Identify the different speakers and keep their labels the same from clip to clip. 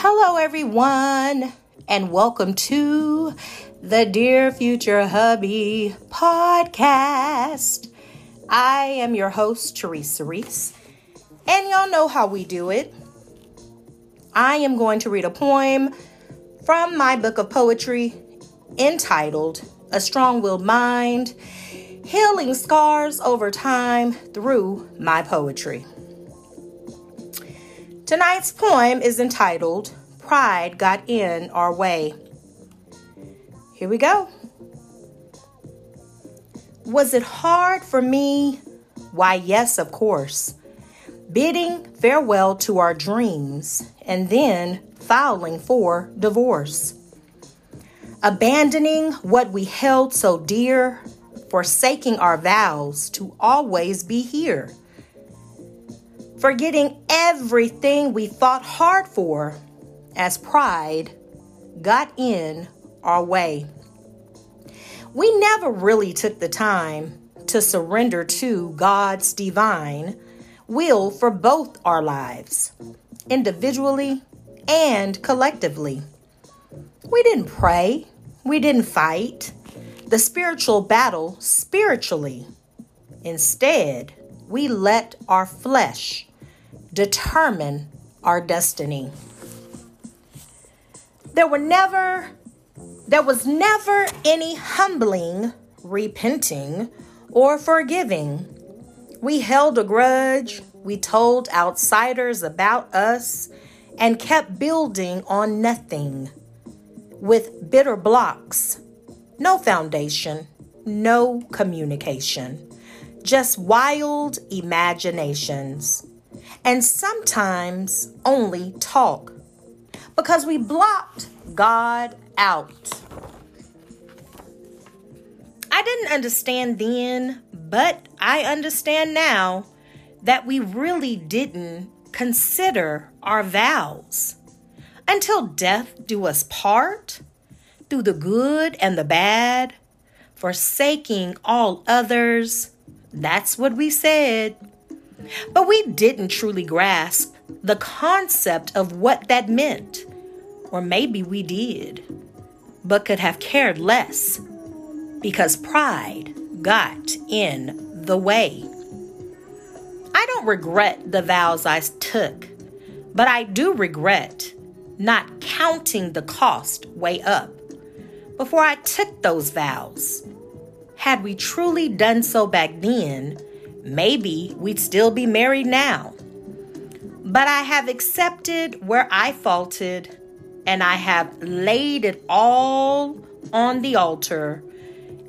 Speaker 1: Hello, everyone, and welcome to the Dear Future Hubby podcast. I am your host, Teresa Reese, and y'all know how we do it. I am going to read a poem from my book of poetry entitled A Strong Willed Mind Healing Scars Over Time Through My Poetry. Tonight's poem is entitled Pride Got in Our Way. Here we go. Was it hard for me? Why, yes, of course. Bidding farewell to our dreams and then filing for divorce. Abandoning what we held so dear, forsaking our vows to always be here forgetting everything we fought hard for as pride got in our way. We never really took the time to surrender to God's divine will for both our lives, individually and collectively. We didn't pray, we didn't fight the spiritual battle spiritually. Instead, we let our flesh determine our destiny. There were never there was never any humbling, repenting, or forgiving. We held a grudge, we told outsiders about us, and kept building on nothing with bitter blocks, no foundation, no communication, just wild imaginations and sometimes only talk because we blocked God out. I didn't understand then, but I understand now that we really didn't consider our vows until death do us part through the good and the bad, forsaking all others. That's what we said. But we didn't truly grasp the concept of what that meant. Or maybe we did, but could have cared less because pride got in the way. I don't regret the vows I took, but I do regret not counting the cost way up before I took those vows. Had we truly done so back then, maybe we'd still be married now. But I have accepted where I faulted and I have laid it all on the altar.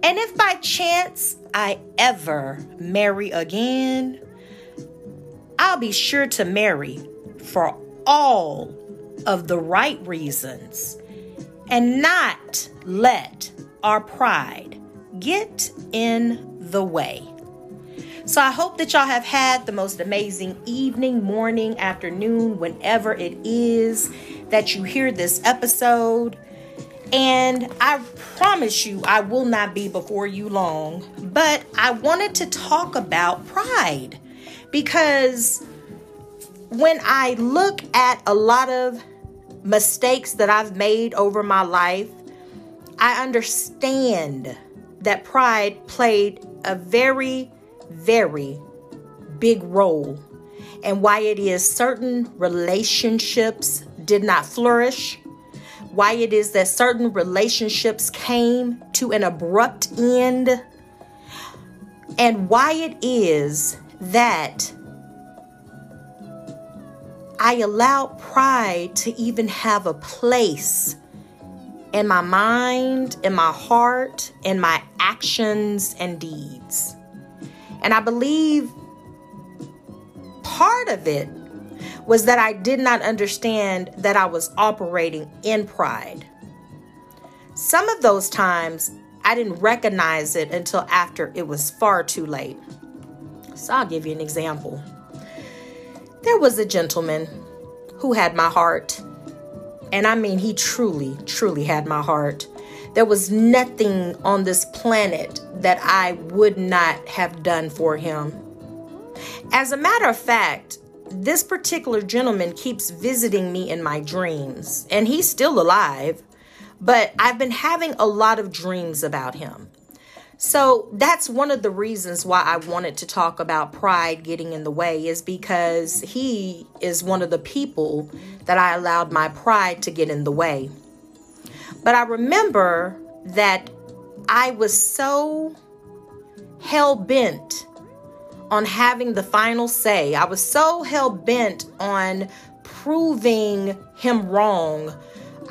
Speaker 1: And if by chance I ever marry again, I'll be sure to marry for all of the right reasons and not let our pride get in the way. So I hope that y'all have had the most amazing evening, morning, afternoon, whenever it is that you hear this episode. And I promise you, I will not be before you long. But I wanted to talk about pride because when I look at a lot of mistakes that I've made over my life, I understand that pride played a very very big role and why it is certain relationships did not flourish, why it is that certain relationships came to an abrupt end, and why it is that I allow pride to even have a place in my mind, in my heart, in my actions and deeds. And I believe part of it was that I did not understand that I was operating in pride. Some of those times I didn't recognize it until after it was far too late. So I'll give you an example. There was a gentleman who had my heart. And I mean, he truly, truly had my heart. There was nothing on this planet that I would not have done for him. As a matter of fact, this particular gentleman keeps visiting me in my dreams, and he's still alive, but I've been having a lot of dreams about him. So that's one of the reasons why I wanted to talk about pride getting in the way, is because he is one of the people that I allowed my pride to get in the way. But I remember that I was so hell bent on having the final say. I was so hell bent on proving him wrong.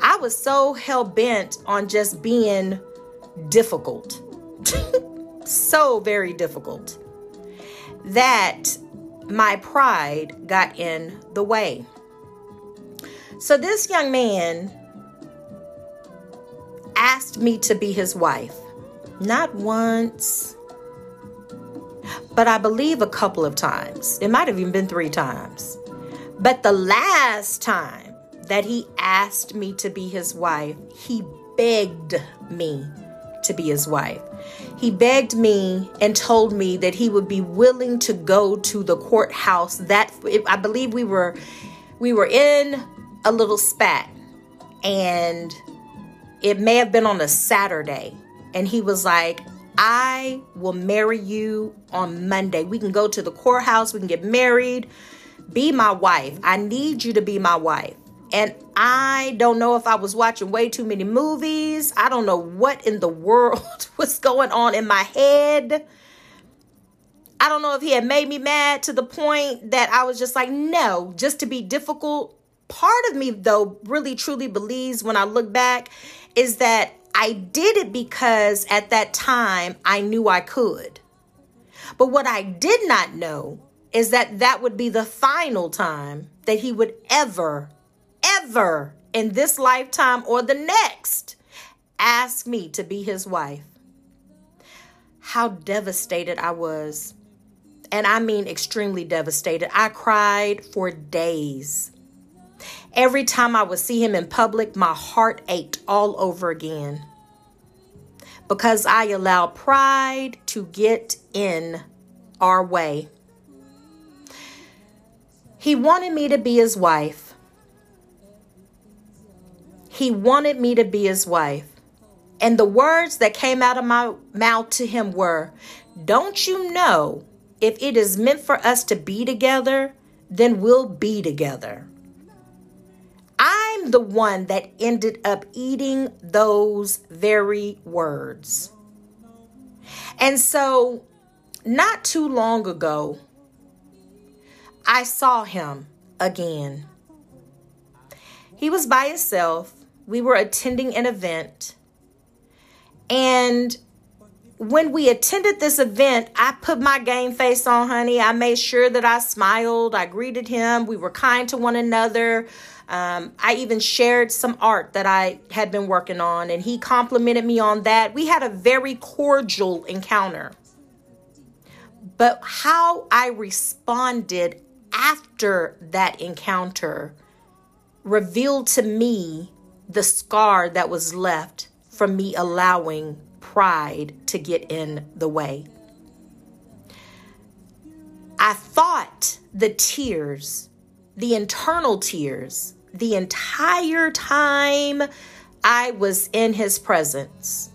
Speaker 1: I was so hell bent on just being difficult. so very difficult. That my pride got in the way. So this young man asked me to be his wife. Not once, but I believe a couple of times. It might have even been three times. But the last time that he asked me to be his wife, he begged me to be his wife. He begged me and told me that he would be willing to go to the courthouse that I believe we were we were in a little spat and it may have been on a Saturday and he was like I will marry you on Monday. We can go to the courthouse, we can get married. Be my wife. I need you to be my wife. And I don't know if I was watching way too many movies. I don't know what in the world was going on in my head. I don't know if he had made me mad to the point that I was just like, no, just to be difficult. Part of me, though, really truly believes when I look back is that I did it because at that time I knew I could. But what I did not know is that that would be the final time that he would ever, ever in this lifetime or the next ask me to be his wife. How devastated I was. And I mean extremely devastated. I cried for days. Every time I would see him in public, my heart ached all over again because I allowed pride to get in our way. He wanted me to be his wife. He wanted me to be his wife. And the words that came out of my mouth to him were, Don't you know if it is meant for us to be together, then we'll be together. I'm the one that ended up eating those very words. And so, not too long ago, I saw him again. He was by himself. We were attending an event. And when we attended this event, I put my game face on, honey. I made sure that I smiled. I greeted him. We were kind to one another. Um, I even shared some art that I had been working on, and he complimented me on that. We had a very cordial encounter. But how I responded after that encounter revealed to me the scar that was left from me allowing pride to get in the way. I thought the tears, the internal tears, the entire time I was in his presence.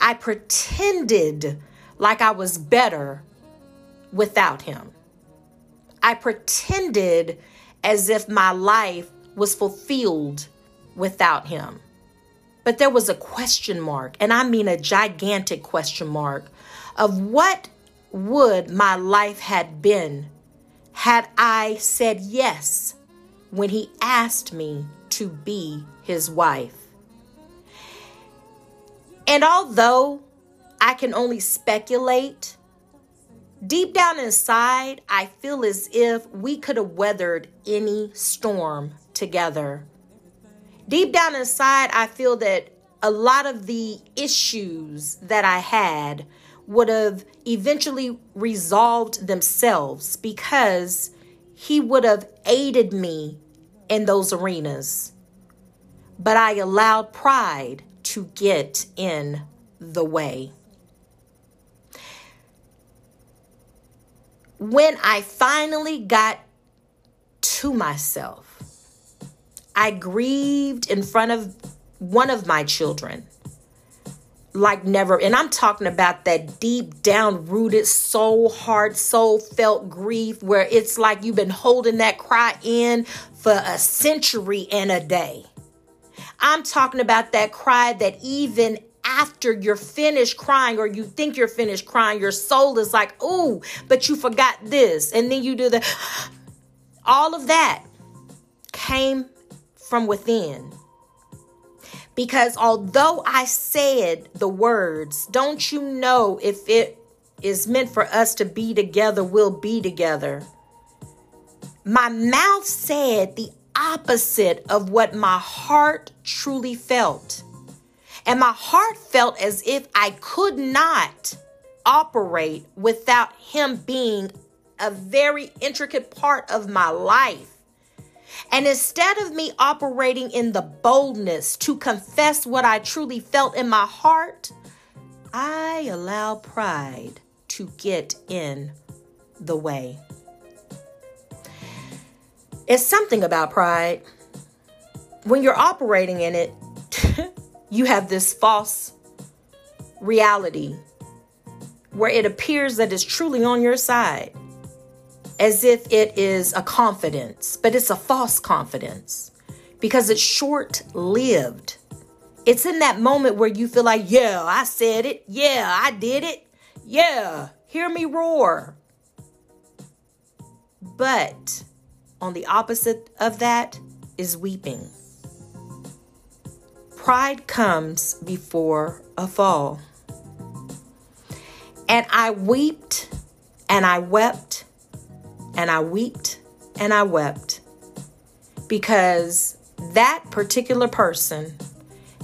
Speaker 1: I pretended like I was better without him. I pretended as if my life was fulfilled without him. But there was a question mark, and I mean a gigantic question mark, of what would my life had been had I said yes when he asked me to be his wife. And although I can only speculate, deep down inside, I feel as if we could have weathered any storm together. Deep down inside, I feel that a lot of the issues that I had would have eventually resolved themselves because he would have aided me in those arenas. But I allowed pride to get in the way. When I finally got to myself. I grieved in front of one of my children like never. And I'm talking about that deep down rooted soul, heart, soul felt grief where it's like you've been holding that cry in for a century and a day. I'm talking about that cry that even after you're finished crying or you think you're finished crying, your soul is like, ooh, but you forgot this. And then you do the, all of that came from within. Because although I said the words, don't you know if it is meant for us to be together, we'll be together. My mouth said the opposite of what my heart truly felt. And my heart felt as if I could not operate without him being a very intricate part of my life. And instead of me operating in the boldness to confess what I truly felt in my heart, I allow pride to get in the way. It's something about pride. When you're operating in it, you have this false reality where it appears that it's truly on your side as if it is a confidence, but it's a false confidence because it's short lived. It's in that moment where you feel like, yeah, I said it. Yeah, I did it. Yeah, hear me roar. But on the opposite of that is weeping. Pride comes before a fall. And I wept and I wept and I wept and I wept because that particular person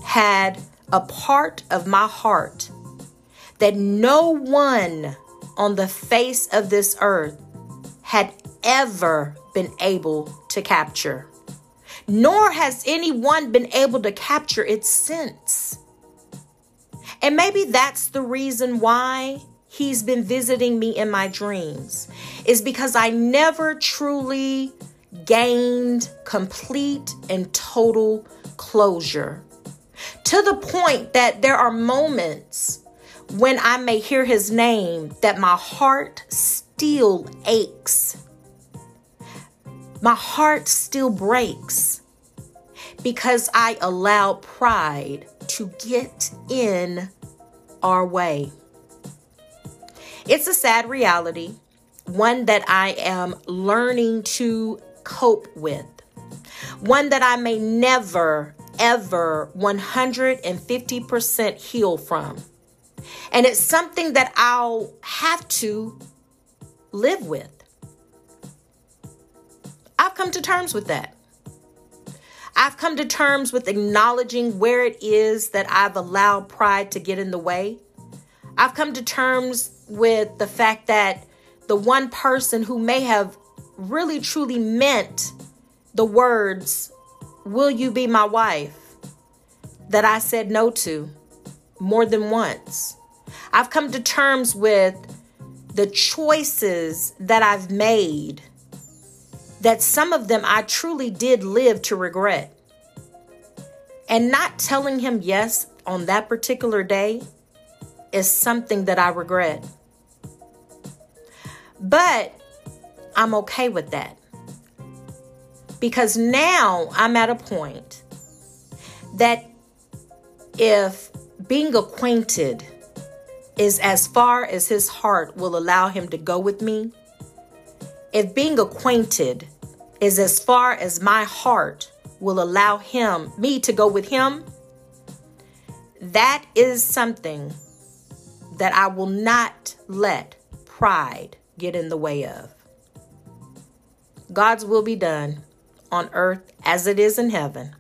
Speaker 1: had a part of my heart that no one on the face of this earth had ever been able to capture. Nor has anyone been able to capture it since. And maybe that's the reason why he's been visiting me in my dreams is because I never truly gained complete and total closure. To the point that there are moments when I may hear his name that my heart still aches. My heart still breaks because I allow pride to get in our way. It's a sad reality, one that I am learning to cope with, one that I may never, ever 150% heal from. And it's something that I'll have to live with. I've come to terms with that. I've come to terms with acknowledging where it is that I've allowed pride to get in the way. I've come to terms with the fact that the one person who may have really truly meant the words, Will you be my wife? that I said no to more than once. I've come to terms with the choices that I've made, that some of them I truly did live to regret. And not telling him yes on that particular day is something that I regret. But I'm okay with that. Because now I'm at a point that if being acquainted is as far as his heart will allow him to go with me, if being acquainted is as far as my heart will allow him me to go with him, that is something that I will not let pride get in the way of. God's will be done on earth as it is in heaven.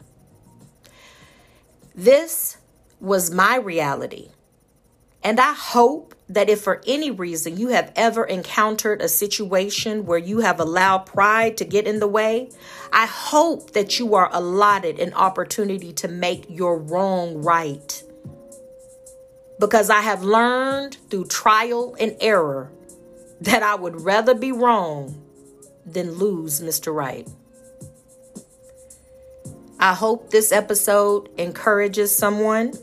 Speaker 1: This was my reality. And I hope that if for any reason you have ever encountered a situation where you have allowed pride to get in the way, I hope that you are allotted an opportunity to make your wrong right. Because I have learned through trial and error that I would rather be wrong than lose Mr. Right. I hope this episode encourages someone.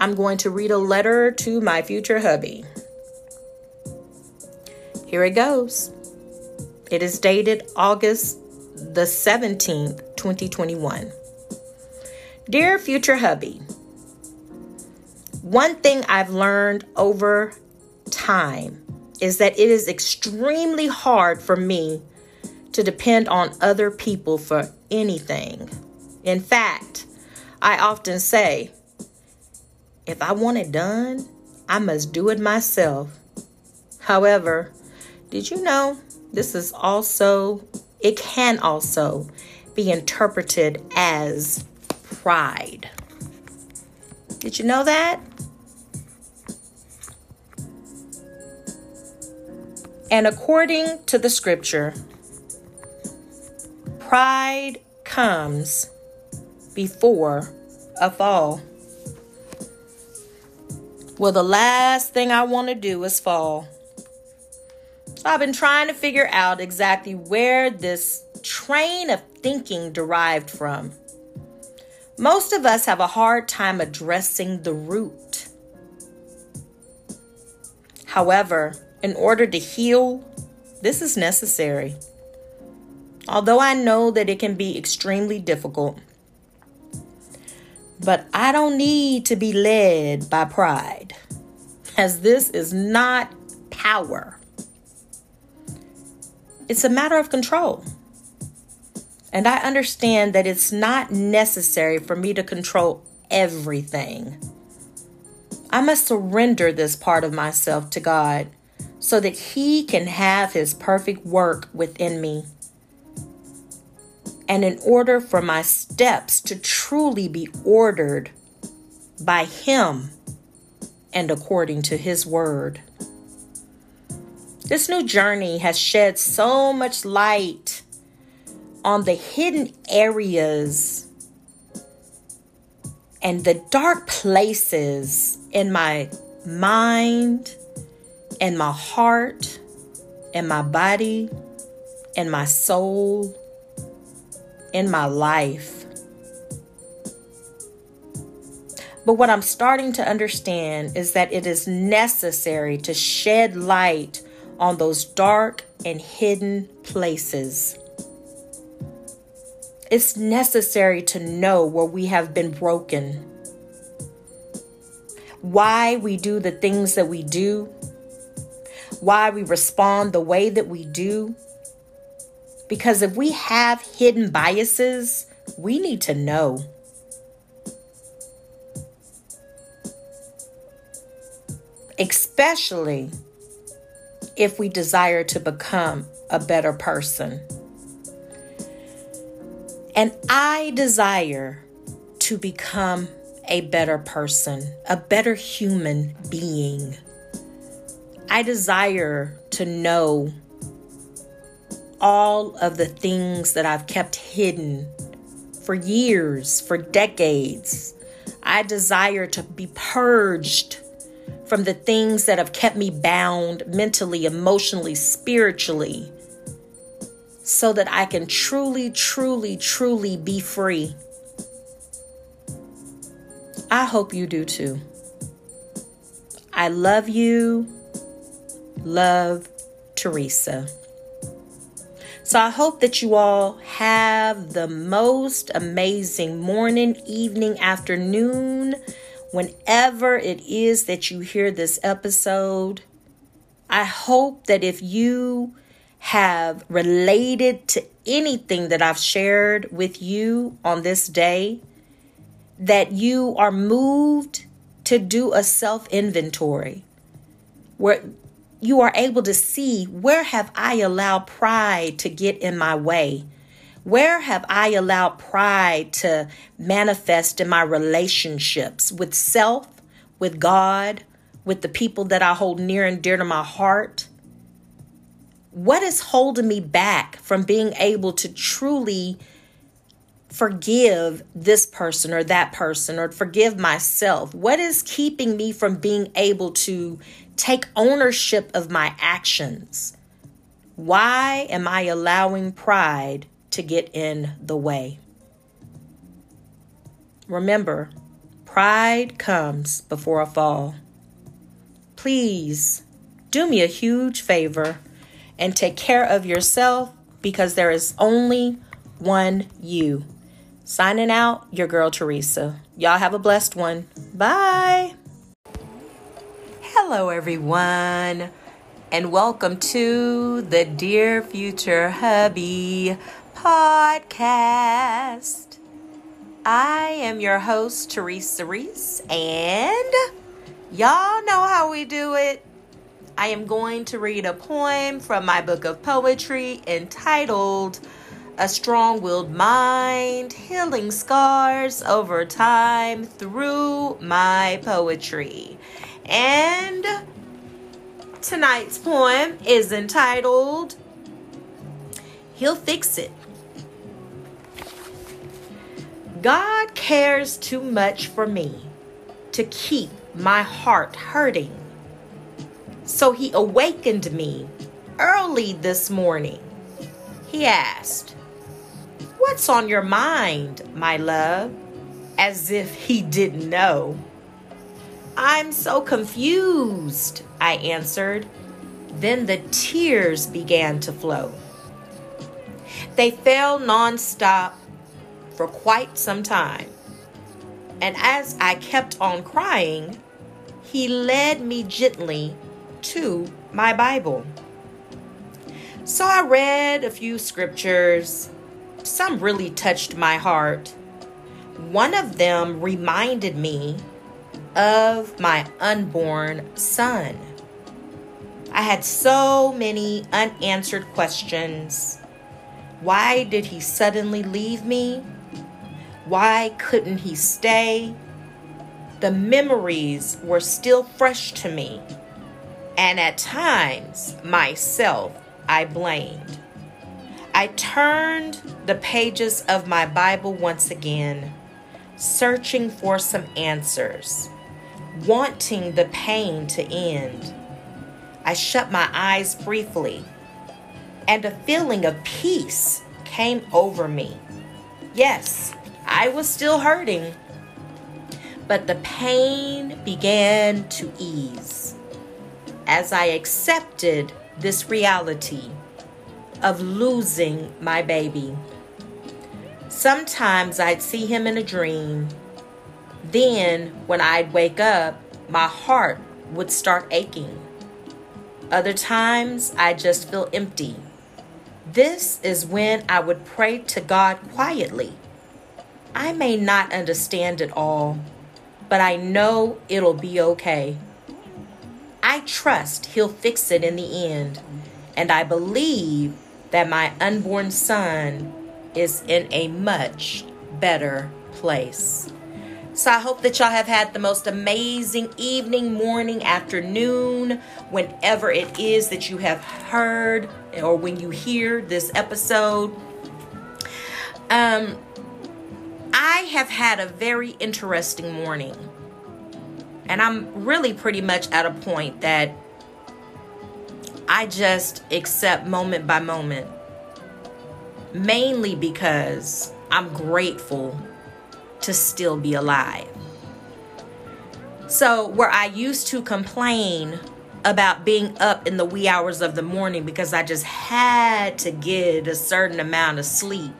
Speaker 1: I'm going to read a letter to my future hubby. Here it goes. It is dated August the 17th, 2021. Dear future hubby, one thing I've learned over time is that it is extremely hard for me to depend on other people for anything. In fact, I often say, if I want it done, I must do it myself. However, did you know this is also, it can also be interpreted as pride? Did you know that? And according to the scripture, pride comes before a fall. Well, the last thing I want to do is fall. So I've been trying to figure out exactly where this train of thinking derived from. Most of us have a hard time addressing the root. However, in order to heal, this is necessary. Although I know that it can be extremely difficult, but I don't need to be led by pride, as this is not power. It's a matter of control. And I understand that it's not necessary for me to control everything. I must surrender this part of myself to God so that He can have His perfect work within me. And in order for my steps to truly be ordered by Him and according to His Word. This new journey has shed so much light on the hidden areas and the dark places in my mind in my heart, and my body, and my soul, in my life. But what I'm starting to understand is that it is necessary to shed light on those dark and hidden places. It's necessary to know where we have been broken, why we do the things that we do, why we respond the way that we do. Because if we have hidden biases, we need to know. Especially if we desire to become a better person. And I desire to become a better person, a better human being. I desire to know all of the things that I've kept hidden for years, for decades. I desire to be purged from the things that have kept me bound mentally, emotionally, spiritually, so that I can truly, truly, truly be free. I hope you do too. I love you. Love, Teresa. So I hope that you all have the most amazing morning, evening, afternoon, whenever it is that you hear this episode. I hope that if you have related to anything that I've shared with you on this day, that you are moved to do a self inventory where you are able to see where have I allowed pride to get in my way? Where have I allowed pride to manifest in my relationships with self, with God, with the people that I hold near and dear to my heart? What is holding me back from being able to truly forgive this person or that person or forgive myself? What is keeping me from being able to take ownership of my actions. Why am I allowing pride to get in the way? remember, pride comes before a fall. Please do me a huge favor and take care of yourself because there is only one you. Signing out, your girl Teresa. Y'all have a blessed one. Bye. Hello, everyone, and welcome to the Dear Future Hubby podcast. I am your host, Teresa Reese, and y'all know how we do it. I am going to read a poem from my book of poetry entitled A Strong Willed Mind Healing Scars Over Time Through My Poetry. And tonight's poem is entitled He'll Fix It. God cares too much for me to keep my heart hurting. So he awakened me early this morning. He asked, What's on your mind, my love? As if he didn't know. I'm so confused, I answered. Then the tears began to flow. They fell nonstop for quite some time. And as I kept on crying, he led me gently to my Bible. So I read a few scriptures. Some really touched my heart. One of them reminded me of my unborn son. I had so many unanswered questions. Why did he suddenly leave me? Why couldn't he stay? The memories were still fresh to me, and at times myself I blamed. I turned the pages of my Bible once again, searching for some answers, wanting the pain to end. I shut my eyes briefly, and a feeling of peace came over me. Yes, I was still hurting, but the pain began to ease as I accepted this reality of losing my baby. Sometimes I'd see him in a dream. Then, when I'd wake up, my heart would start aching. Other times, I just feel empty. This is when I would pray to God quietly I may not understand it all, but I know it'll be okay. I trust He'll fix it in the end, and I believe that my unborn son is in a much better place. So I hope that y'all have had the most amazing evening, morning, afternoon, whenever it is that you have heard or when you hear this episode. Um, I have had a very interesting morning. And I'm really pretty much at a point that I just accept moment by moment. Mainly because I'm grateful to still be alive. So, where I used to complain about being up in the wee hours of the morning because I just had to get a certain amount of sleep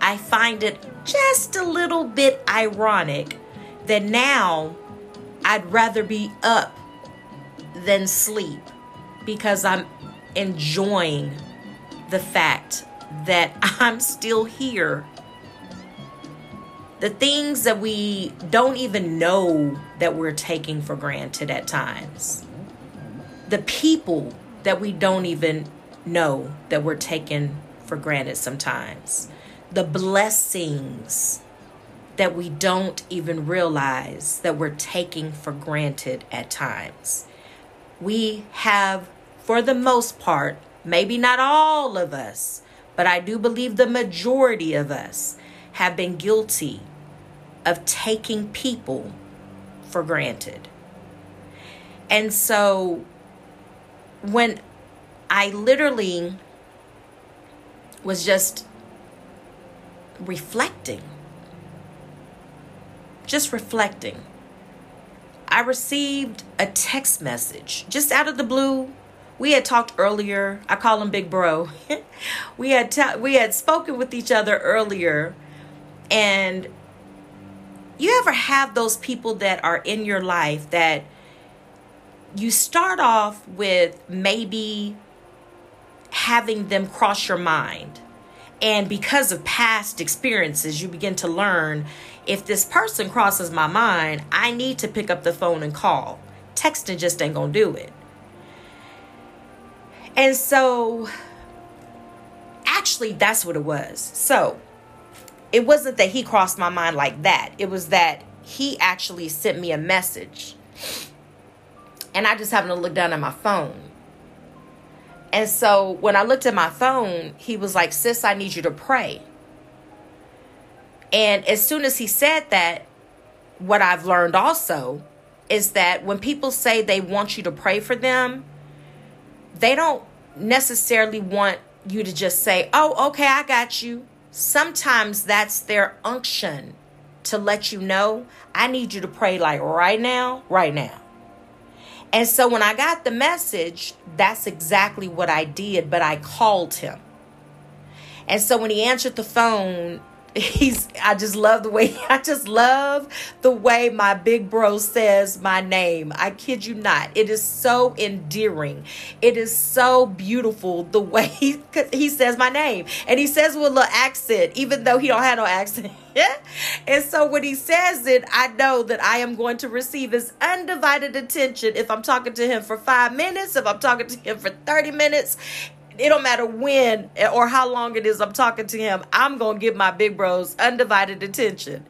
Speaker 1: I find it just a little bit ironic that now I'd rather be up than sleep because I'm enjoying the fact that I'm still here. The things that we don't even know that we're taking for granted at times. The people that we don't even know that we're taking for granted sometimes the blessings that we don't even realize that we're taking for granted at times. We have, for the most part, maybe not all of us, but I do believe the majority of us have been guilty of taking people for granted. And so when I literally was just reflecting just reflecting. I received a text message just out of the blue. We had talked earlier. I call him Big Bro. we had ta- we had spoken with each other earlier, and you ever have those people that are in your life that you start off with maybe having them cross your mind. And because of past experiences, you begin to learn if this person crosses my mind, I need to pick up the phone and call. Texting just ain't gonna do it. And so, actually, that's what it was. So, it wasn't that he crossed my mind like that, it was that he actually sent me a message. And I just happened to look down at my phone. And so when I looked at my phone, he was like, Sis, I need you to pray. And as soon as he said that, what I've learned also is that when people say they want you to pray for them, they don't necessarily want you to just say, Oh, okay, I got you. Sometimes that's their unction to let you know, I need you to pray like right now, right now. And so when I got the message, that's exactly what I did, but I called him. And so when he answered the phone, he's I just love the way I just love the way my big bro says my name. I kid you not. It is so endearing. It is so beautiful the way he he says my name. And he says with a little accent even though he don't have no accent. and so when he says it, I know that I am going to receive his undivided attention if I'm talking to him for 5 minutes, if I'm talking to him for 30 minutes, it don't matter when or how long it is I'm talking to him, I'm going to give my big bros undivided attention.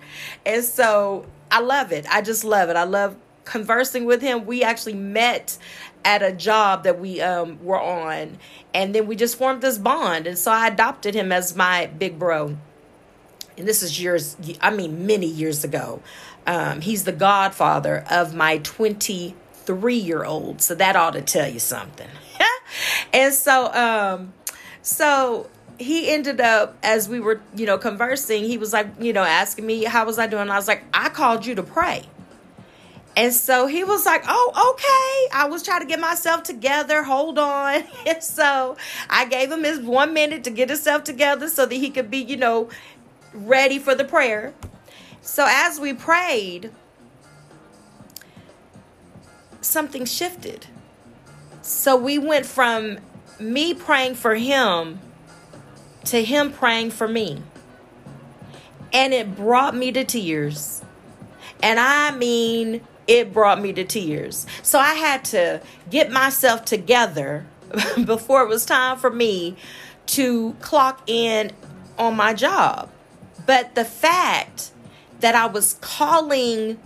Speaker 1: And so I love it. I just love it. I love conversing with him. We actually met at a job that we um, were on, and then we just formed this bond. And so I adopted him as my big bro. And this is years, I mean, many years ago. Um, he's the godfather of my 23 year old. So that ought to tell you something. And so um so he ended up as we were you know conversing he was like you know asking me how was i doing? I was like i called you to pray. And so he was like oh okay. I was trying to get myself together hold on. And so i gave him his one minute to get himself together so that he could be you know ready for the prayer. So as we prayed something shifted so we went from me praying for him to him praying for me. And it brought me to tears. And I mean, it brought me to tears. So I had to get myself together before it was time for me to clock in on my job. But the fact that I was calling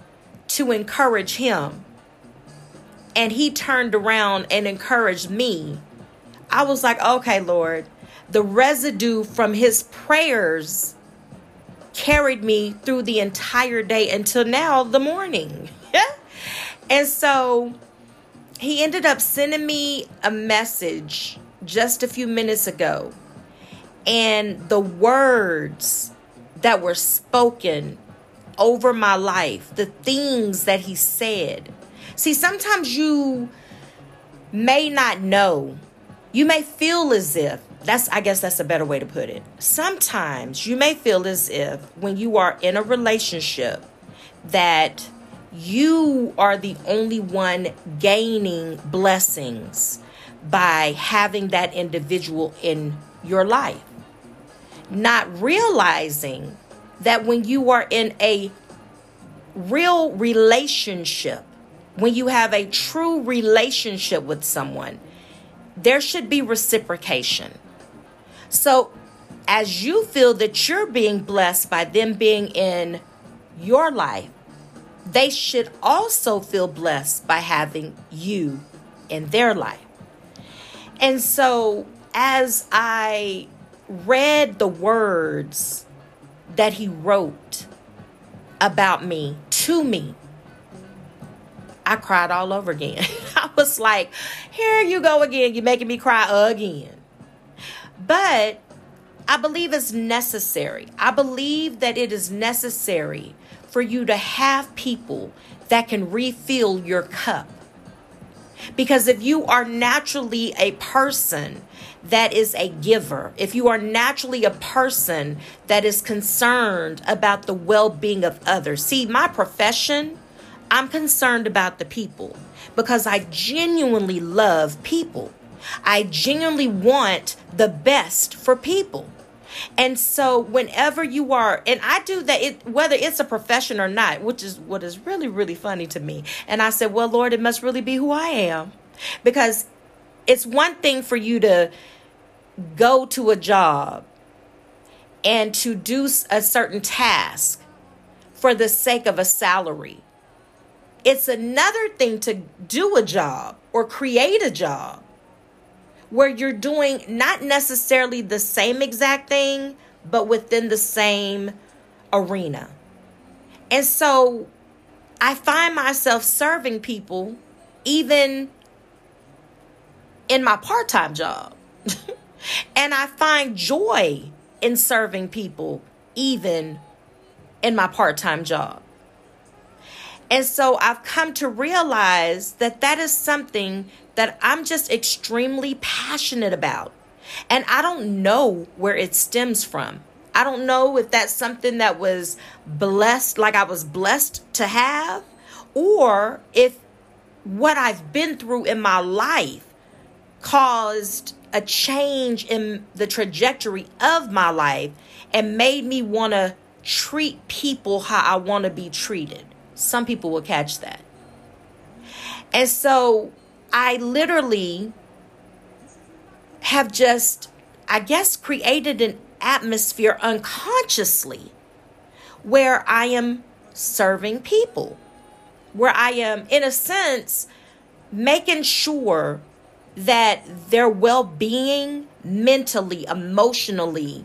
Speaker 1: to encourage him and he turned around and encouraged me, I was like, okay, Lord, the residue from his prayers carried me through the entire day until now, the morning. and so he ended up sending me a message just a few minutes ago. And the words that were spoken over my life, the things that he said, See, sometimes you may not know. You may feel as if that's I guess that's a better way to put it. Sometimes you may feel as if when you are in a relationship that you are the only one gaining blessings by having that individual in your life. Not realizing that when you are in a real relationship when you have a true relationship with someone, there should be reciprocation. So, as you feel that you're being blessed by them being in your life, they should also feel blessed by having you in their life. And so, as I read the words that he wrote about me to me, I cried all over again. I was like, here you go again. You're making me cry again. But I believe it's necessary. I believe that it is necessary for you to have people that can refill your cup. Because if you are naturally a person that is a giver, if you are naturally a person that is concerned about the well being of others, see, my profession, I'm concerned about the people because I genuinely love people. I genuinely want the best for people. And so whenever you are, and I do that, it, whether it's a profession or not, which is what is really, really funny to me. And I said, well, Lord, it must really be who I am. Because it's one thing for you to go to a job and to do a certain task for the sake of a salary. It's another thing to do a job or create a job where you're doing not necessarily the same exact thing, but within the same arena. And so I find myself serving people even in my part time job. and I find joy in serving people even in my part time job. And so I've come to realize that that is something that I'm just extremely passionate about. And I don't know where it stems from. I don't know if that's something that was blessed, like I was blessed to have, or if what I've been through in my life caused a change in the trajectory of my life and made me want to treat people how I want to be treated. Some people will catch that. And so I literally have just, I guess, created an atmosphere unconsciously where I am serving people, where I am, in a sense, making sure that their well being mentally, emotionally,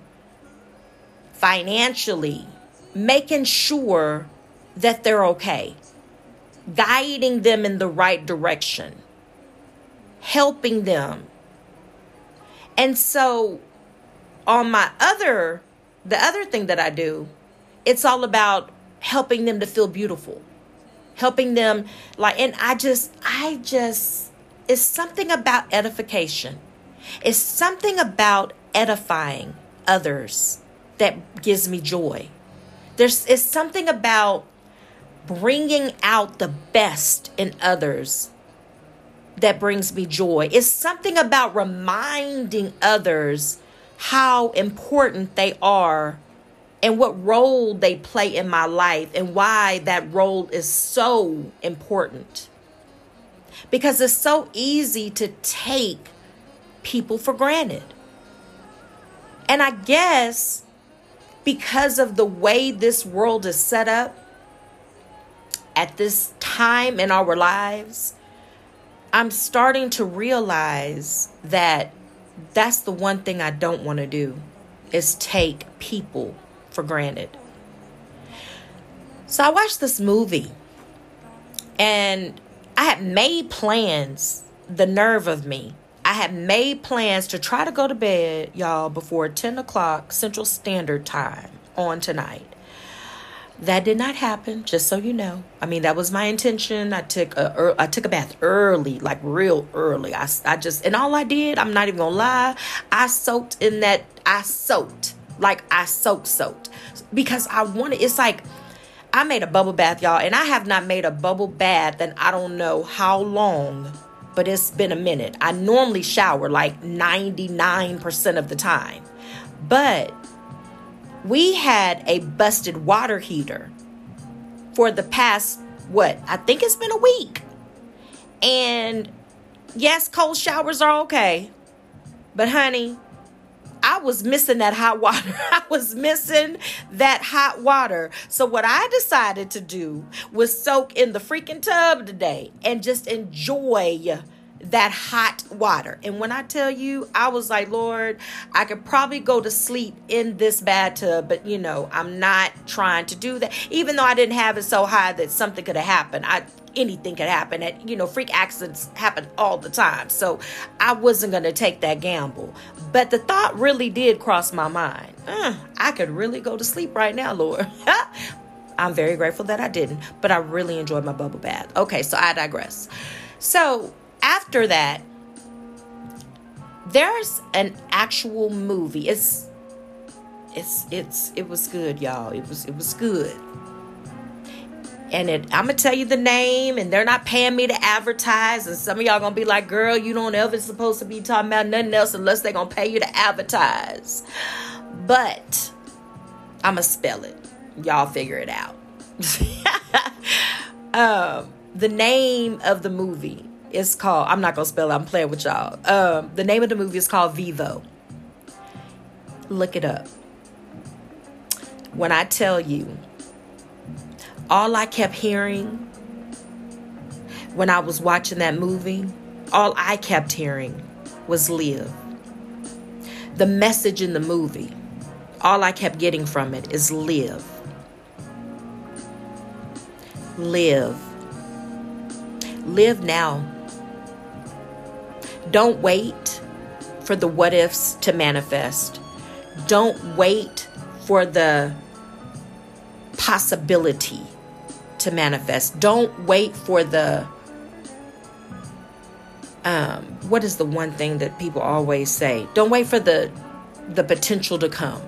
Speaker 1: financially, making sure that they're okay, guiding them in the right direction, helping them. And so, on my other, the other thing that I do, it's all about helping them to feel beautiful, helping them, like, and I just, I just, it's something about edification. It's something about edifying others that gives me joy. There's it's something about bringing out the best in others that brings me joy. It's something about reminding others how important they are and what role they play in my life and why that role is so important. Because it's so easy to take people for granted. And I guess because of the way this world is set up, at this time in our lives, I'm starting to realize that that's the one thing I don't want to do is take people for granted. So I watched this movie and I had made plans, the nerve of me. I had made plans to try to go to bed, y'all, before 10 o'clock Central Standard Time on tonight. That did not happen, just so you know. I mean, that was my intention. I took a I took a bath early, like real early. I, I just and all I did, I'm not even gonna lie, I soaked in that. I soaked like I soaked soaked because I wanted. It's like I made a bubble bath, y'all, and I have not made a bubble bath and I don't know how long, but it's been a minute. I normally shower like 99% of the time, but we had a busted water heater for the past, what, I think it's been a week. And yes, cold showers are okay. But honey, I was missing that hot water. I was missing that hot water. So, what I decided to do was soak in the freaking tub today and just enjoy that hot water. And when I tell you, I was like, Lord, I could probably go to sleep in this bathtub, but you know, I'm not trying to do that. Even though I didn't have it so high that something could have happened. I anything could happen. And you know, freak accidents happen all the time. So I wasn't gonna take that gamble. But the thought really did cross my mind. Uh, I could really go to sleep right now, Lord. I'm very grateful that I didn't, but I really enjoyed my bubble bath. Okay, so I digress. So after that, there's an actual movie. It's it's it's it was good, y'all. It was it was good. And it, I'm gonna tell you the name, and they're not paying me to advertise. And some of y'all gonna be like, "Girl, you don't ever supposed to be talking about nothing else unless they're gonna pay you to advertise." But I'm gonna spell it. Y'all figure it out. um, the name of the movie is called, I'm not going to spell it, I'm playing with y'all. Um, the name of the movie is called Vivo. Look it up. When I tell you, all I kept hearing when I was watching that movie, all I kept hearing was live. The message in the movie, all I kept getting from it is live. Live. Live now. Don't wait for the what ifs to manifest. Don't wait for the possibility to manifest. Don't wait for the um, what is the one thing that people always say? Don't wait for the the potential to come.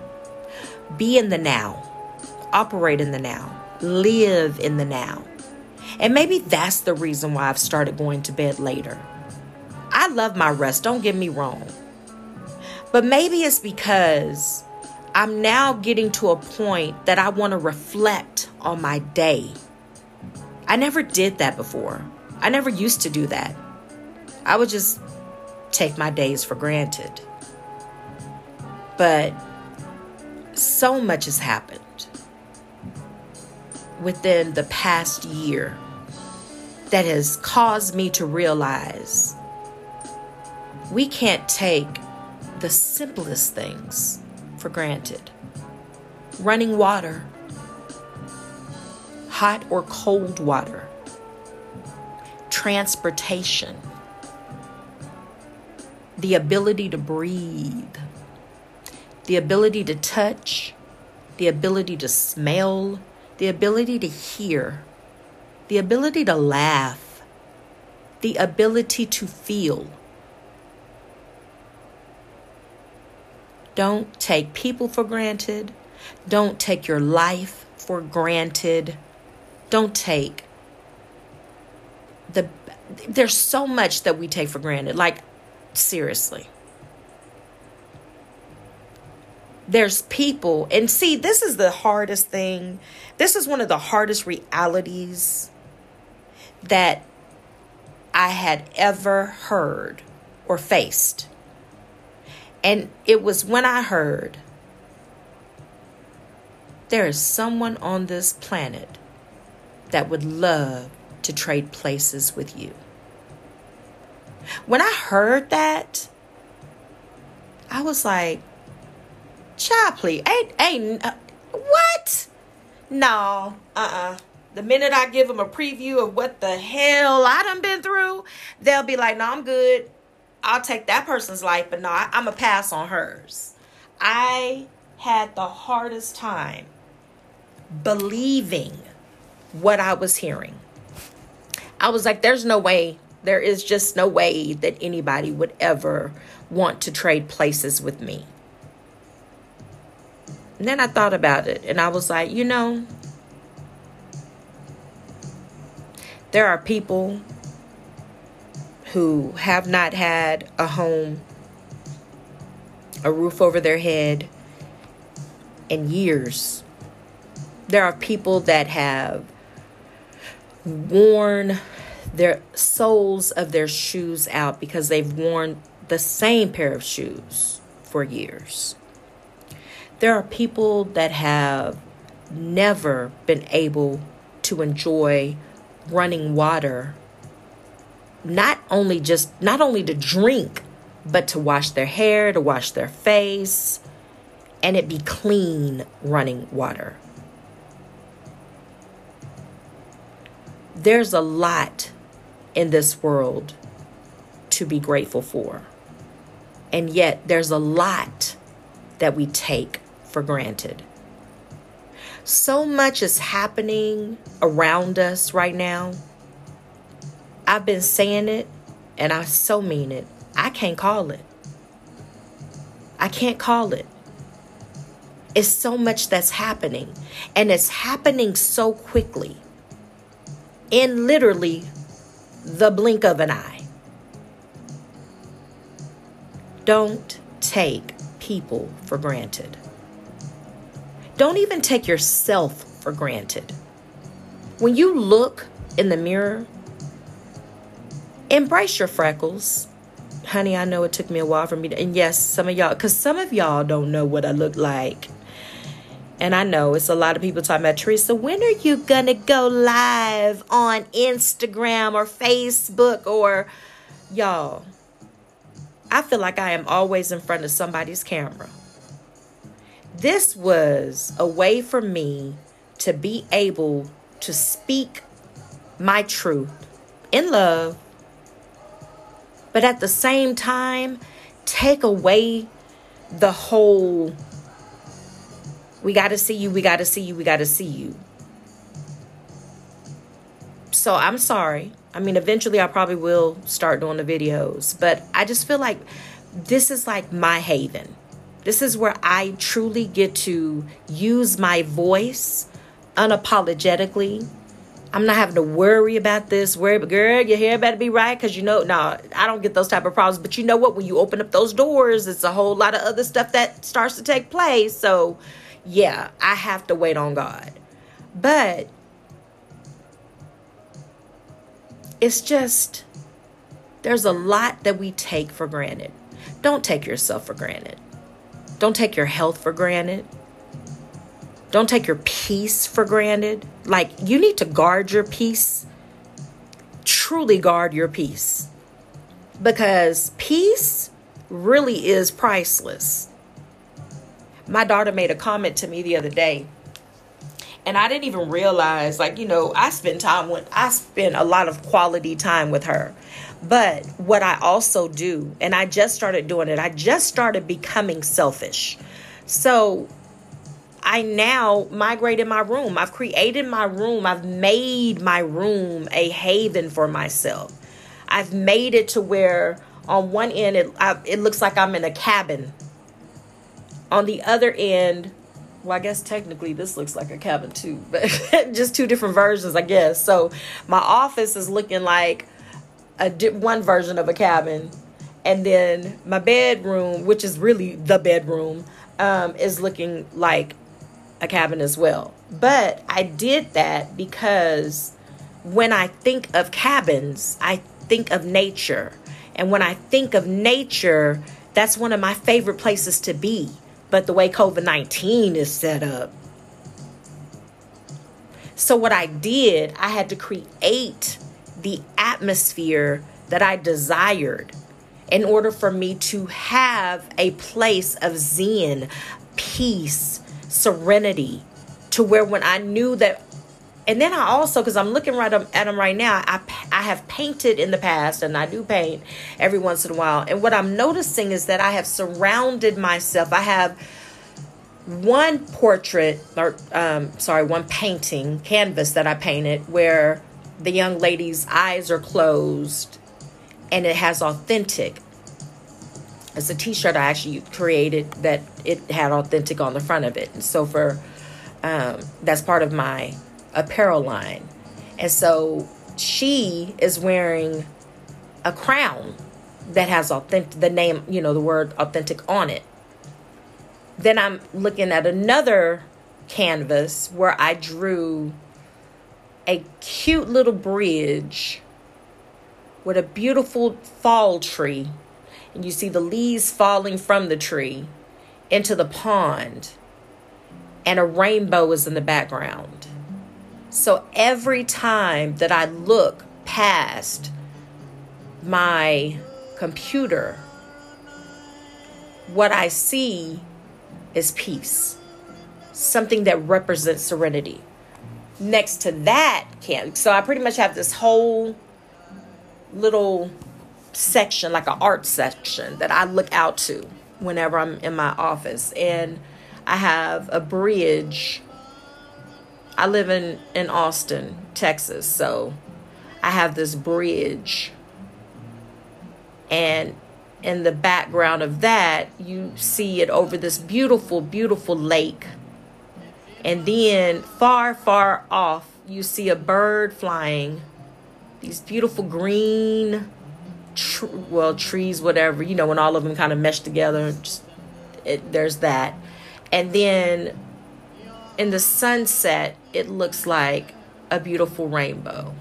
Speaker 1: Be in the now. Operate in the now. Live in the now. And maybe that's the reason why I've started going to bed later. I love my rest, don't get me wrong. But maybe it's because I'm now getting to a point that I want to reflect on my day. I never did that before. I never used to do that. I would just take my days for granted. But so much has happened within the past year that has caused me to realize we can't take the simplest things for granted. Running water, hot or cold water, transportation, the ability to breathe, the ability to touch, the ability to smell, the ability to hear, the ability to laugh, the ability to feel Don't take people for granted. Don't take your life for granted. Don't take the there's so much that we take for granted. Like seriously. There's people and see this is the hardest thing. This is one of the hardest realities that I had ever heard or faced. And it was when I heard there is someone on this planet that would love to trade places with you. When I heard that, I was like, please, ain't, ain't, uh, what? No, uh-uh. The minute I give them a preview of what the hell I done been through, they'll be like, no, I'm good. I'll take that person's life, but no, I, I'm a pass on hers. I had the hardest time believing what I was hearing. I was like, there's no way, there is just no way that anybody would ever want to trade places with me. And then I thought about it and I was like, you know, there are people who have not had a home, a roof over their head in years. There are people that have worn their soles of their shoes out because they've worn the same pair of shoes for years. There are people that have never been able to enjoy running water not only just not only to drink, but to wash their hair, to wash their face, and it be clean running water. There's a lot in this world to be grateful for. And yet, there's a lot that we take for granted. So much is happening around us right now. I've been saying it, and I so mean it. I can't call it. I can't call it. It's so much that's happening, and it's happening so quickly in literally the blink of an eye. Don't take people for granted. Don't even take yourself for granted. When you look in the mirror, embrace your freckles. Honey, I know it took me a while for me to, and yes, some of y'all, because some of y'all don't know what I look like. And I know it's a lot of people talking about Teresa, when are you gonna go live on Instagram or Facebook or y'all? I feel like I am always in front of somebody's camera. This was a way for me to be able to speak my truth in love, but at the same time, take away the whole we got to see you, we got to see you, we got to see you. So I'm sorry. I mean, eventually I probably will start doing the videos, but I just feel like this is like my haven. This is where I truly get to use my voice unapologetically. I'm not having to worry about this. Worry, but girl, your hair better be right because you know, no, I don't get those type of problems. But you know what? When you open up those doors, it's a whole lot of other stuff that starts to take place. So, yeah, I have to wait on God. But it's just, there's a lot that we take for granted. Don't take yourself for granted. Don't take your health for granted. Don't take your peace for granted. Like, you need to guard your peace. Truly guard your peace. Because peace really is priceless. My daughter made a comment to me the other day and I didn't even realize like you know I spend time with I spend a lot of quality time with her but what I also do and I just started doing it I just started becoming selfish so I now migrate in my room. I've created my room. I've made my room a haven for myself. I've made it to where on one end it I, it looks like I'm in a cabin. On the other end well, I guess technically this looks like a cabin too, but just two different versions, I guess. So my office is looking like a di- one version of a cabin, and then my bedroom, which is really the bedroom, um, is looking like a cabin as well. But I did that because when I think of cabins, I think of nature. And when I think of nature, that's one of my favorite places to be but the way COVID 19 is set up. So, what I did, I had to create the atmosphere that I desired in order for me to have a place of zen, peace, serenity, to where when I knew that and then I also, because I'm looking right at them right now, I, I have painted in the past and I do paint every once in a while. And what I'm noticing is that I have surrounded myself. I have one portrait, or um, sorry, one painting, canvas that I painted where the young lady's eyes are closed and it has authentic. It's a t shirt I actually created that it had authentic on the front of it. And so for, um, that's part of my apparel line. And so she is wearing a crown that has authentic the name, you know, the word authentic on it. Then I'm looking at another canvas where I drew a cute little bridge with a beautiful fall tree. And you see the leaves falling from the tree into the pond. And a rainbow is in the background. So every time that I look past my computer, what I see is peace, something that represents serenity. Next to that, can so I pretty much have this whole little section, like an art section, that I look out to whenever I'm in my office, and I have a bridge. I live in in Austin, Texas, so I have this bridge and in the background of that, you see it over this beautiful, beautiful lake. And then far, far off, you see a bird flying. These beautiful green, tr- well, trees, whatever, you know, when all of them kind of mesh together. Just, it, there's that. And then in the sunset, it looks like a beautiful rainbow.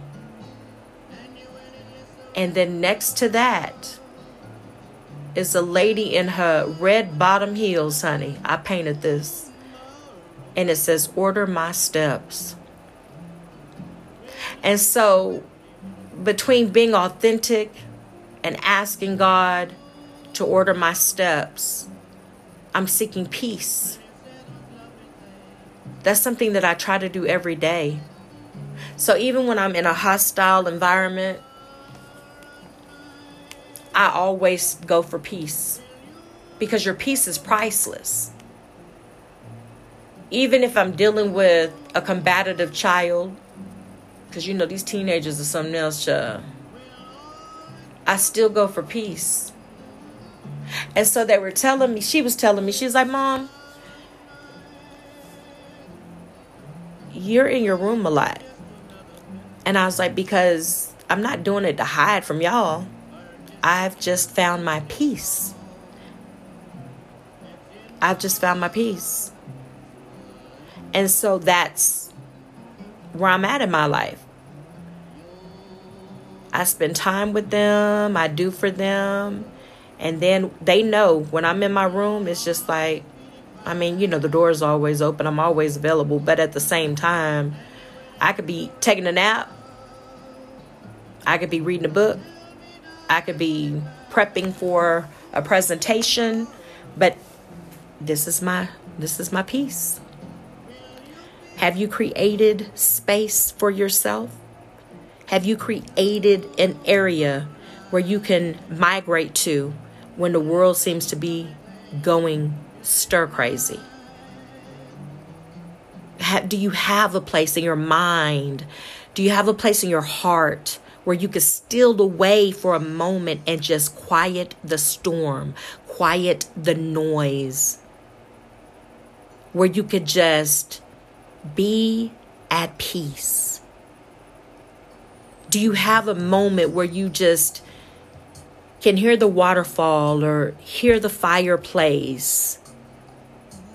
Speaker 1: And then next to that is a lady in her red bottom heels, honey. I painted this. And it says, Order my steps. And so, between being authentic and asking God to order my steps, I'm seeking peace. That's something that I try to do every day. So, even when I'm in a hostile environment, I always go for peace because your peace is priceless. Even if I'm dealing with a combative child, because you know these teenagers are something else, child, I still go for peace. And so they were telling me, she was telling me, she was like, Mom, you're in your room a lot. And I was like, Because I'm not doing it to hide from y'all. I've just found my peace. I've just found my peace. And so that's where I'm at in my life. I spend time with them, I do for them, and then they know when I'm in my room, it's just like, I mean, you know, the door is always open, I'm always available, but at the same time, I could be taking a nap, I could be reading a book, I could be prepping for a presentation, but this is my this is my peace. Have you created space for yourself? Have you created an area where you can migrate to when the world seems to be going stir crazy? do you have a place in your mind? Do you have a place in your heart where you could steal away for a moment and just quiet the storm, quiet the noise, where you could just be at peace? Do you have a moment where you just can hear the waterfall or hear the fireplace?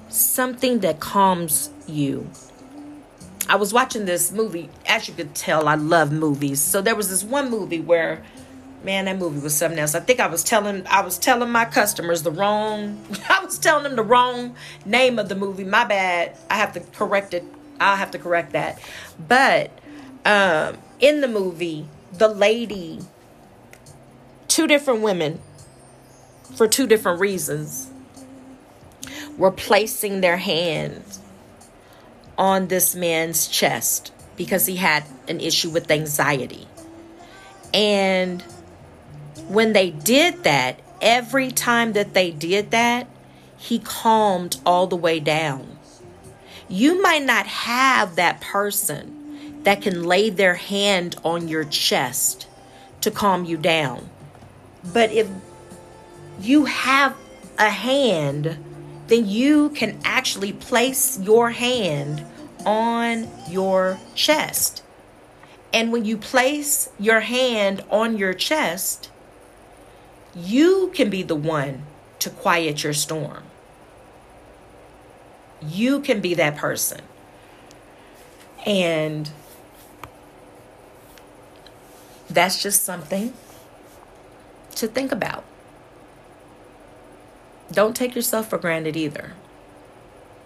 Speaker 1: Something that calms you. I was watching this movie. As you could tell, I love movies. So there was this one movie where, man, that movie was something else. I think I was telling I was telling my customers the wrong. I was telling them the wrong name of the movie. My bad. I have to correct it. I'll have to correct that. But um, in the movie, the lady, two different women, for two different reasons, were placing their hands on this man's chest because he had an issue with anxiety. And when they did that, every time that they did that, he calmed all the way down. You might not have that person that can lay their hand on your chest to calm you down. But if you have a hand then you can actually place your hand on your chest. And when you place your hand on your chest, you can be the one to quiet your storm. You can be that person. And that's just something to think about. Don't take yourself for granted either.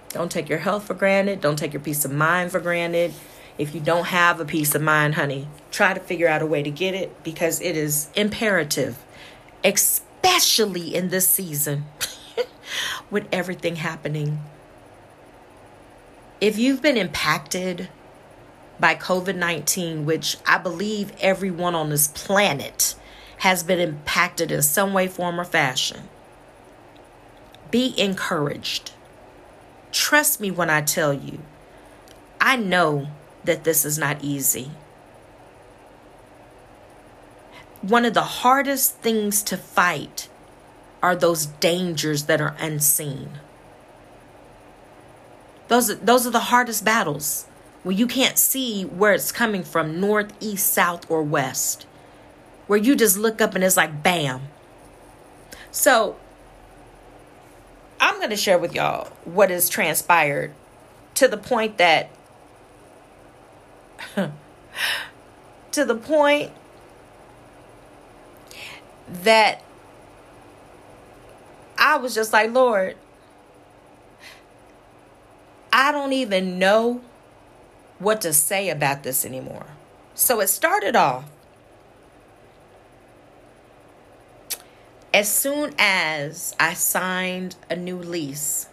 Speaker 1: Don't take your health for granted. Don't take your peace of mind for granted. If you don't have a peace of mind, honey, try to figure out a way to get it because it is imperative, especially in this season with everything happening. If you've been impacted by COVID 19, which I believe everyone on this planet has been impacted in some way, form, or fashion, be encouraged. Trust me when I tell you, I know that this is not easy. One of the hardest things to fight are those dangers that are unseen. Those, those are the hardest battles when you can't see where it's coming from north, east, south, or west. Where you just look up and it's like bam. So, I'm going to share with y'all what has transpired to the point that to the point that I was just like, Lord, I don't even know what to say about this anymore. So it started off as soon as I signed a new lease,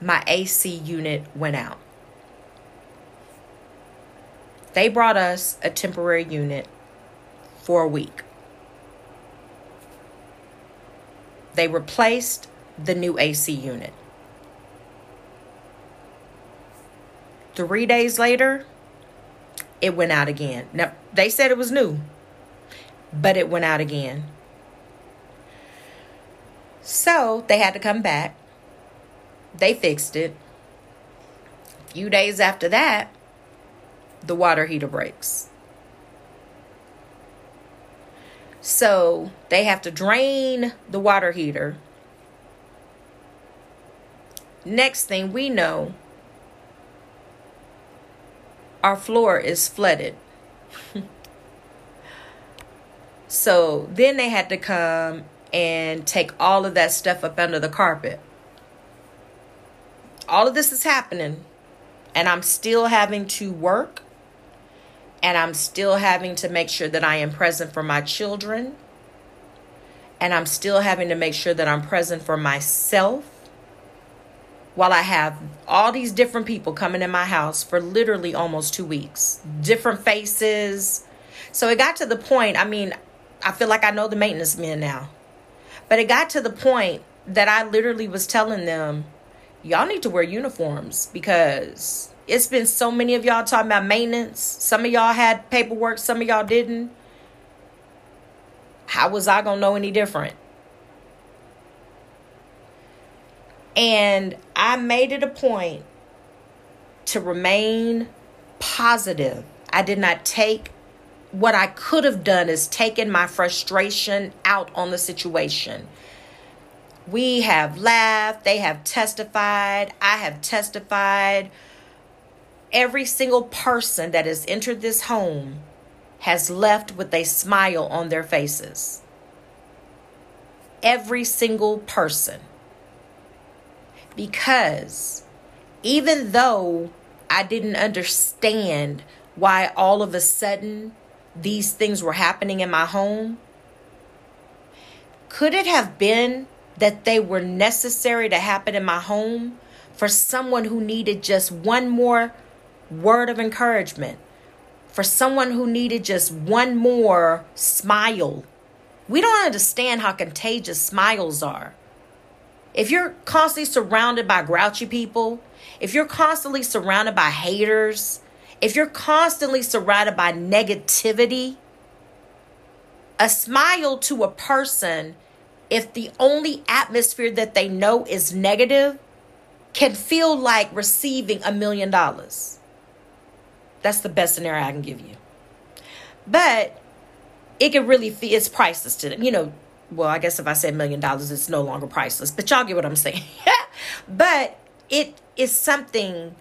Speaker 1: my AC unit went out. They brought us a temporary unit for a week. They replaced the new AC unit. Three days later, it went out again. Now, they said it was new, but it went out again. So they had to come back. They fixed it. A few days after that, the water heater breaks. So they have to drain the water heater. Next thing we know, our floor is flooded. so then they had to come and take all of that stuff up under the carpet. All of this is happening, and I'm still having to work and I'm still having to make sure that I am present for my children. And I'm still having to make sure that I'm present for myself while I have all these different people coming in my house for literally almost two weeks, different faces. So it got to the point, I mean, I feel like I know the maintenance men now, but it got to the point that I literally was telling them, y'all need to wear uniforms because it's been so many of y'all talking about maintenance. Some of y'all had paperwork, some of y'all didn't. How was I going to know any different? And I made it a point to remain positive. I did not take what I could have done is taken my frustration out on the situation. We have laughed, they have testified, I have testified every single person that has entered this home has left with a smile on their faces. Every single person. Because even though I didn't understand why all of a sudden these things were happening in my home, could it have been that they were necessary to happen in my home for someone who needed just one more word of encouragement for someone who needed just one more smile. We don't understand how contagious smiles are. If you're constantly surrounded by grouchy people, if you're constantly surrounded by haters, if you're constantly surrounded by negativity, a smile to a person, if the only atmosphere that they know is negative, can feel like receiving a million dollars. That's the best scenario I can give you. But it can really feel it's priceless to them. You know, well, I guess if I said million dollars, it's no longer priceless. But y'all get what I'm saying. but it is something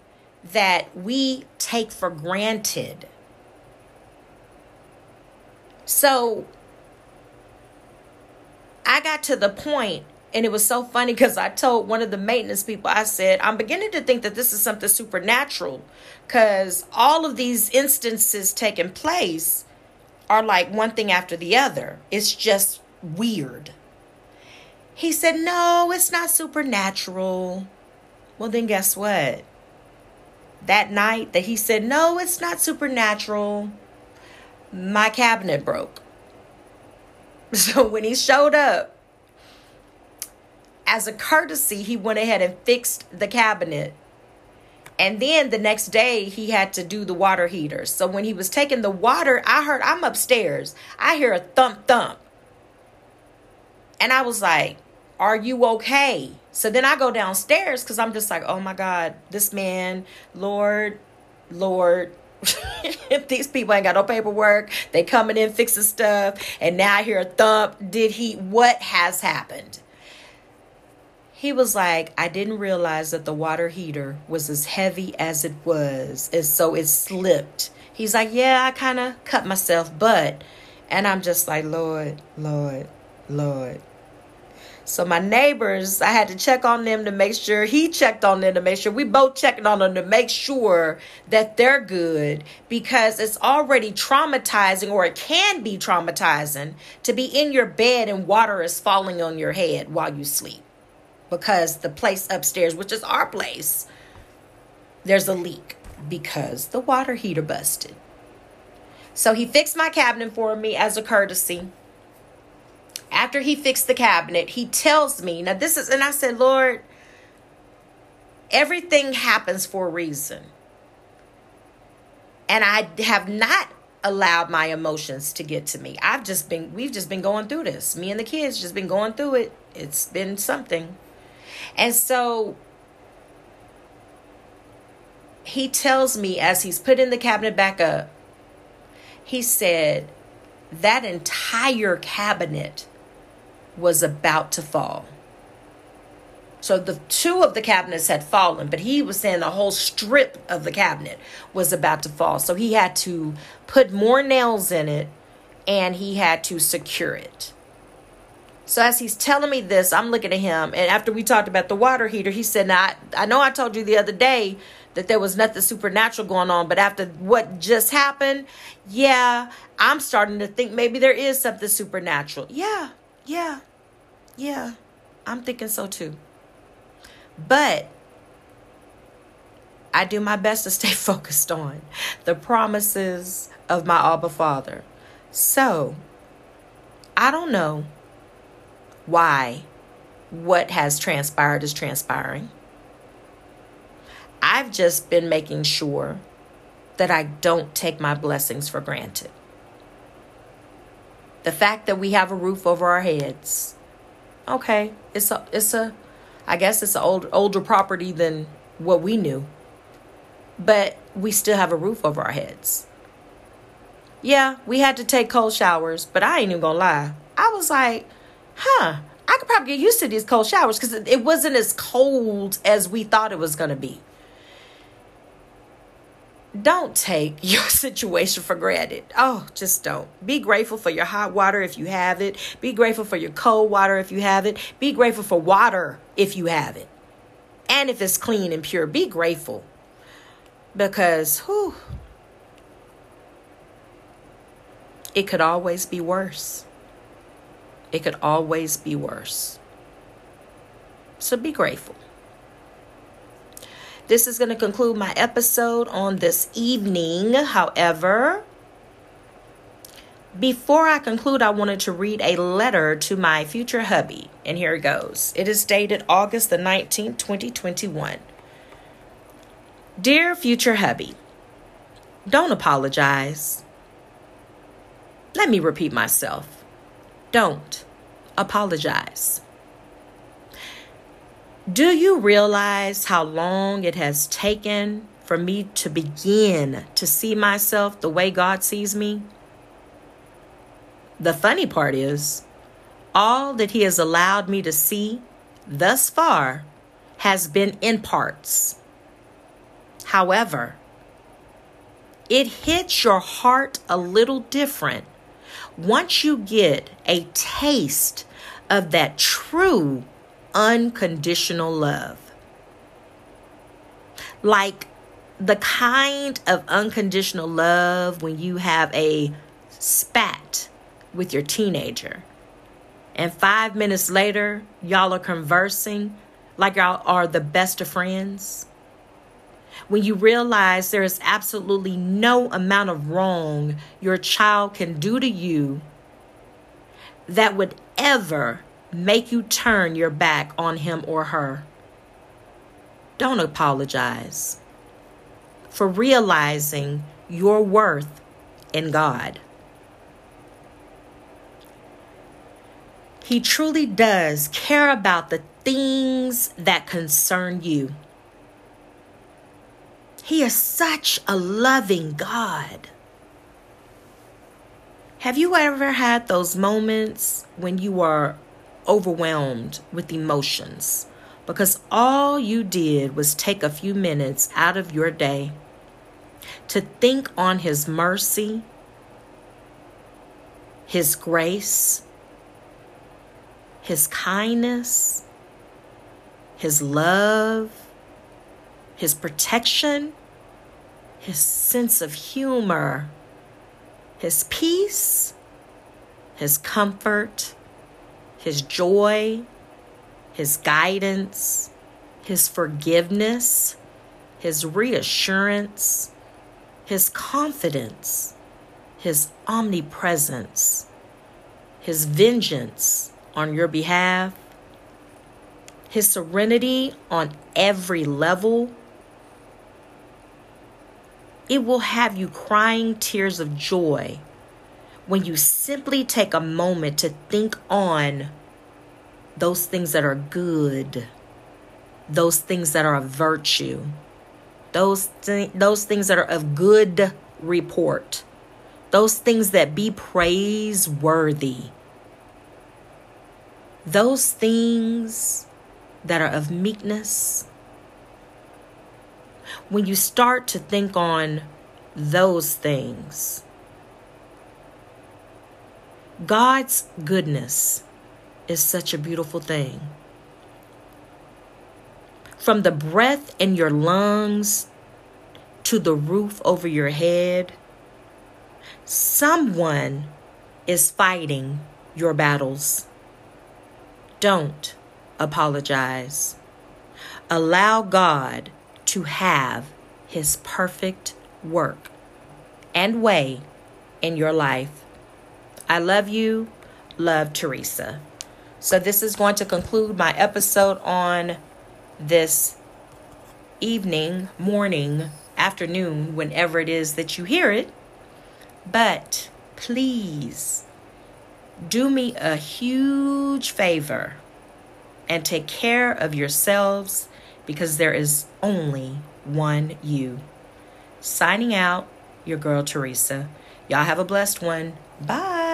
Speaker 1: that we take for granted. So I got to the point And it was so funny because I told one of the maintenance people, I said, I'm beginning to think that this is something supernatural because all of these instances taking place are like one thing after the other. It's just weird. He said, No, it's not supernatural. Well, then guess what? That night that he said, No, it's not supernatural, my cabinet broke. So when he showed up, as a courtesy, he went ahead and fixed the cabinet. And then the next day, he had to do the water heater. So when he was taking the water, I heard, I'm upstairs. I hear a thump thump. And I was like, Are you okay? So then I go downstairs because I'm just like, Oh my God, this man, Lord, Lord, if these people ain't got no paperwork, they coming in fixing stuff, and now I hear a thump. Did he? What has happened? He was like, I didn't realize that the water heater was as heavy as it was, and so it slipped. He's like, Yeah, I kind of cut myself, but, and I'm just like, Lord, Lord, Lord. So my neighbors, I had to check on them to make sure he checked on them to make sure we both checked on them to make sure that they're good because it's already traumatizing or it can be traumatizing to be in your bed and water is falling on your head while you sleep because the place upstairs, which is our place, there's a leak because the water heater busted. So he fixed my cabinet for me as a courtesy after he fixed the cabinet, he tells me, now this is, and I said, Lord, everything happens for a reason. And I have not allowed my emotions to get to me. I've just been, we've just been going through this. Me and the kids just been going through it. It's been something. And so he tells me as he's putting the cabinet back up, he said, that entire cabinet was about to fall. So the two of the cabinets had fallen, but he was saying the whole strip of the cabinet was about to fall. So he had to put more nails in it and he had to secure it. So as he's telling me this, I'm looking at him, and after we talked about the water heater, he said, "Now I, I know I told you the other day that there was nothing supernatural going on, but after what just happened, yeah, I'm starting to think maybe there is something supernatural. Yeah, yeah, yeah, I'm thinking so too. But I do my best to stay focused on the promises of my Abba Father. So I don't know why what has transpired is transpiring. I've just been making sure that I don't take my blessings for granted. The fact that we have a roof over our heads. Okay, it's a it's a I guess it's an old older property than what we knew. But we still have a roof over our heads. Yeah, we had to take cold showers, but I ain't even gonna lie. I was like, huh, I could probably get used to these cold showers because it wasn't as cold as we thought it was gonna be don't take your situation for granted. Oh, just don't. Be grateful for your hot water if you have it. Be grateful for your cold water if you have it. Be grateful for water if you have it. And if it's clean and pure, be grateful. Because, whew, it could always be worse. It could always be worse. So be grateful. This is going to conclude my episode on this evening. However, before I conclude, I wanted to read a letter to my future hubby. And here it goes. It is dated August the 19th, 2021. Dear future hubby, don't apologize. Let me repeat myself. Don't apologize. Do you realize how long it has taken for me to begin to see myself the way God sees me? The funny part is, all that He has allowed me to see thus far has been in parts. However, it hits your heart a little different once you get a taste of that true unconditional love. Like the kind of unconditional love when you have a spat with your teenager. And five minutes later, y'all are conversing like y'all are the best of friends. When you realize there is absolutely no amount of wrong your child can do to you that would ever make you turn your back on him or her. Don't apologize for realizing your worth in God. He truly does care about the things that concern you. He is such a loving God. Have you ever had those moments when you are overwhelmed with emotions. Because all you did was take a few minutes out of your day to think on His mercy, His grace, His kindness, His love, His protection, His sense of humor, His peace, His comfort, His joy, His guidance, His forgiveness, His reassurance, his confidence, His omnipresence, His vengeance on your behalf, His serenity on every level. It will have you crying tears of joy when you simply take a moment to think on those things that are good, those things that are a virtue those th- those things that are of good report those things that be praiseworthy. Those things that are of meekness. When you start to think on those things God's goodness is such a beautiful thing from the breath in your lungs to the roof over your head, someone is fighting your battles. Don't apologize. Allow God to have His perfect work and way in your life. I love you. Love Teresa. So, this is going to conclude my episode on this evening, morning, afternoon, whenever it is that you hear it. But please do me a huge favor and take care of yourselves because there is only one you. Signing out, your girl Teresa. Y'all have a blessed one. Bye.